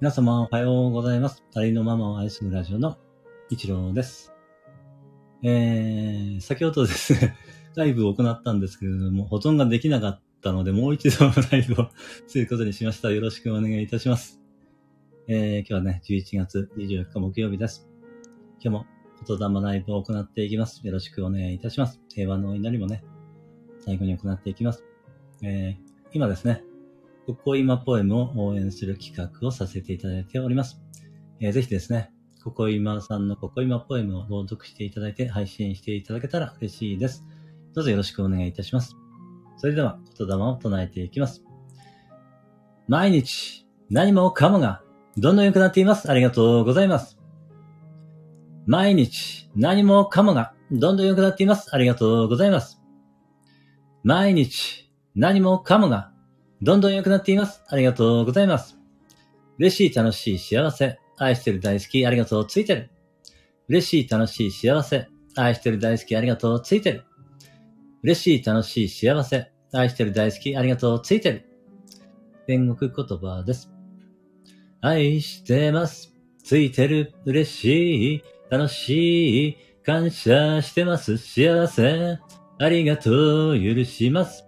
皆様おはようございます。あ人のママを愛するラジオの一郎です。えー、先ほどですね、ライブを行ったんですけれども、保存ができなかったので、もう一度ライブを することにしました。よろしくお願いいたします。えー、今日はね、11月24日木曜日です。今日も言霊ライブを行っていきます。よろしくお願いいたします。平和のお祈りもね、最後に行っていきます。えー、今ですね、ここ今ポエムを応援する企画をさせていただいております。えー、ぜひですね、ここ今さんのここ今ポエムを朗読していただいて配信していただけたら嬉しいです。どうぞよろしくお願いいたします。それでは言霊を唱えていきます。毎日何もかもがどんどん良くなっています。ありがとうございます。毎日何もかもがどんどん良くなっています。ありがとうございます。毎日何もかもがどんどん良くなっています。ありがとうございます。嬉しい、楽しい、幸せ。愛してる、大好き、ありがとう、ついてる。嬉しい、楽しい、幸せ。愛してる、大好き、ありがとう、ついてる。嬉しい、楽しい、幸せ。愛してる、大好き、ありがとう、ついてる。天国言葉です。愛してます。ついてる。嬉しい。楽しい。感謝してます。幸せ。ありがとう。許します。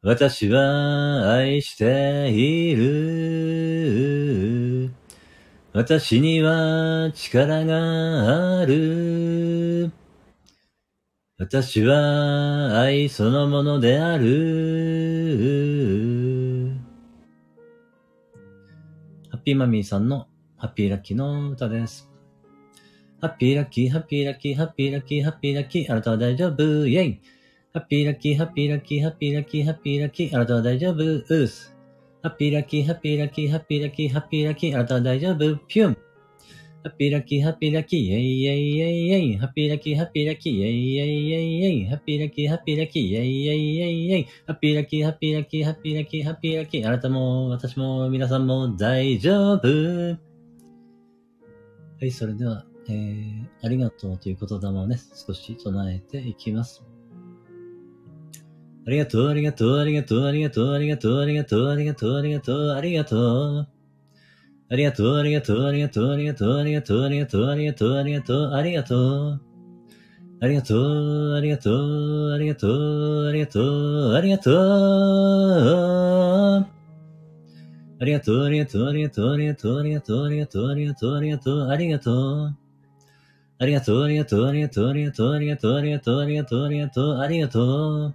私は愛している。私には力がある。私は愛そのものである。ハッピーマミーさんのハッピーラッキーの歌です。ハッピーラッキー、ハッピーラッキー、ハッピーラッキー、ハッピーラッキー、あなたは大丈夫、イェイハッピーラッキー、ハッピーラッキー、ハッピーラッキー、ハッピーラッキー、あなたは大丈夫、うーす。ハッピーラッキー、ハッピーラッキー、ハッピーラッキー、ハッピーラッキー、あなたは大丈夫、ピュン。ハッピーラッキー、ハッピーラッキー、イェイイェイイェイイェイ。ハッピーラッキー、ハッピーラッキー、イェイイェイイェイイェイ。ハッピーラッキー、ハッピーラッキー、イェイイェイイェイイェイ。ハッピーラッキー、ハッピーラッキー、ハッピーラッキー、ハッピーラッキー。あなたも、私も、皆さんも大丈夫。はい、それでは、えー、ありがとうという言霊をね、少し唱えていきます。ありがとう、ありがとう、ありがとう、ありがとう、ありがとう、ありがとう、ありがとう、ありがとう、ありがとう。ありがとう、ありがとう、ありがとう、ありがとう、ありがとう、ありがとう、ありがとう、ありがとう、ありがとう。ありがとう、ありがとう、ありがとう、ありがとう、ありがとう。ありがとう、ありがとう、ありがとう、ありがとう、ありがとう、ありがとう、ありがとう、ありがとう、ありがとう。ありがとう、ありがとう、ありがとう、ありがとう、ありがとう、ありがとう、ありがとう、ありがとう、ありがとう。ありがとう、ありがとう、ありがとう、ありがとう、ありがとう、ありがとう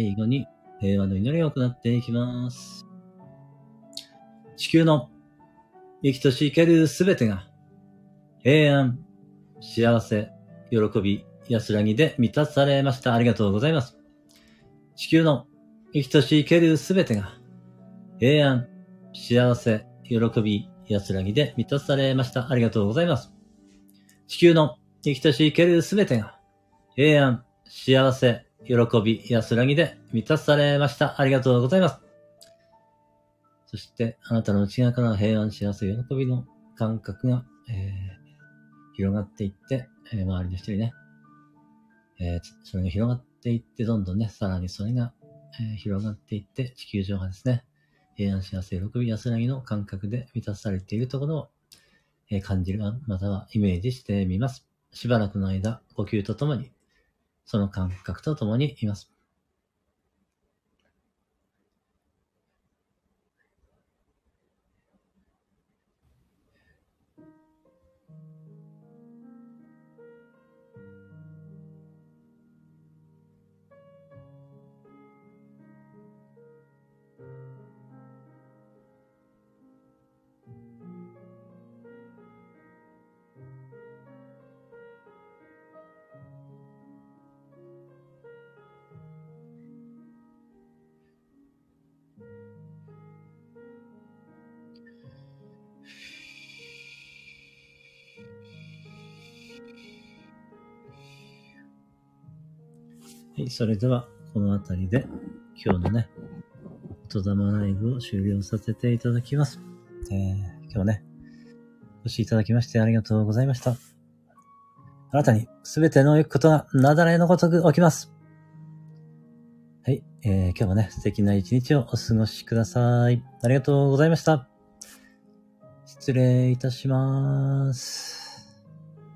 最後に平和の祈りを行っていきます。地球の生きとし生けるすべてが平安、幸せ、喜び、安らぎで満たされました。ありがとうございます。地球の生きとし生けるすべてが平安、幸せ、喜び、安らぎで満たされました。ありがとうございます。地球の生きとし生けるすべてが平安、幸せ、喜び、安らぎで満たされました。ありがとうございます。そして、あなたの内側から平安、幸せ、喜びの感覚が、えー広がっていって、えー、周りの人にね、えー、それが広がっていって、どんどんね、さらにそれが、え、広がっていって、地球上がですね、平安幸せ、喜び安らぎの感覚で満たされているところを、えー、感じる、またはイメージしてみます。しばらくの間、呼吸とともに、その感覚とともにいます。はい、それでは、この辺りで、今日のね、音玉ライブを終了させていただきます。えー、今日ね、お越しいただきましてありがとうございました。あなたにすべての良きことがなだれのごとく起きます。はい、えー、今日もね、素敵な一日をお過ごしください。ありがとうございました。失礼いたします。